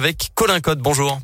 avec Colin Code. Bonjour.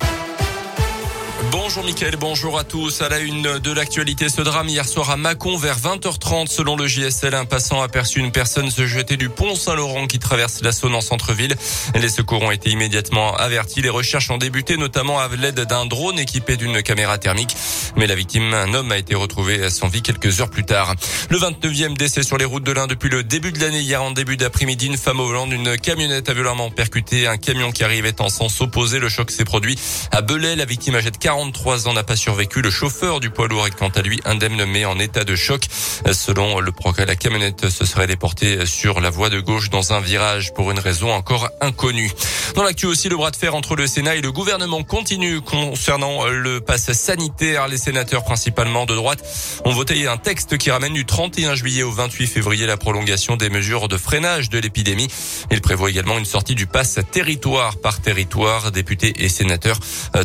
Bonjour Mickaël, bonjour à tous. À la une de l'actualité, ce drame hier soir à Mâcon vers 20h30 selon le JSL. Un passant aperçu une personne se jeter du pont Saint-Laurent qui traverse la Saône en centre-ville. Les secours ont été immédiatement avertis. Les recherches ont débuté notamment à l'aide d'un drone équipé d'une caméra thermique. Mais la victime, un homme, a été retrouvé sans vie quelques heures plus tard. Le 29e décès sur les routes de l'Ain depuis le début de l'année. Hier en début d'après-midi, une femme au volant d'une camionnette a violemment percuté un camion qui arrivait en sens opposé. Le choc s'est produit à Belay. La victime âgée de 43 ans n'a pas survécu. Le chauffeur du poids lourd est quant à lui indemne mais en état de choc. Selon le progrès, la camionnette se serait déportée sur la voie de gauche dans un virage pour une raison encore inconnue. Dans l'actu aussi, le bras de fer entre le Sénat et le gouvernement continue concernant le pass sanitaire. Les sénateurs principalement de droite ont voté un texte qui ramène du 31 juillet au 28 février la prolongation des mesures de freinage de l'épidémie. Il prévoit également une sortie du pass territoire par territoire. Députés et sénateurs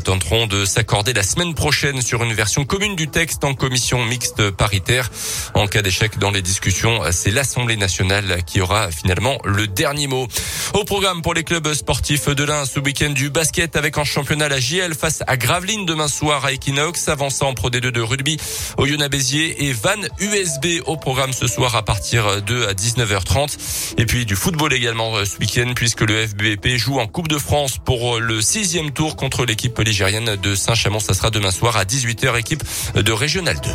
tenteront de s'accorder la semaine prochaine sur une version commune du texte en commission mixte paritaire. En cas d'échec dans les discussions, c'est l'Assemblée nationale qui aura finalement le dernier mot. Au programme pour les clubs sportifs de l'Ain ce week-end du basket avec en championnat la JL face à Gravelines demain soir à Equinox, avançant en Pro D2 de rugby au Yona Béziers et Van USB au programme ce soir à partir de 19h30. Et puis du football également ce week-end puisque le FBP joue en Coupe de France pour le sixième tour contre l'équipe ligérienne de Saint-Chamond. Ça sera demain soir à 18h, équipe de Régional 2.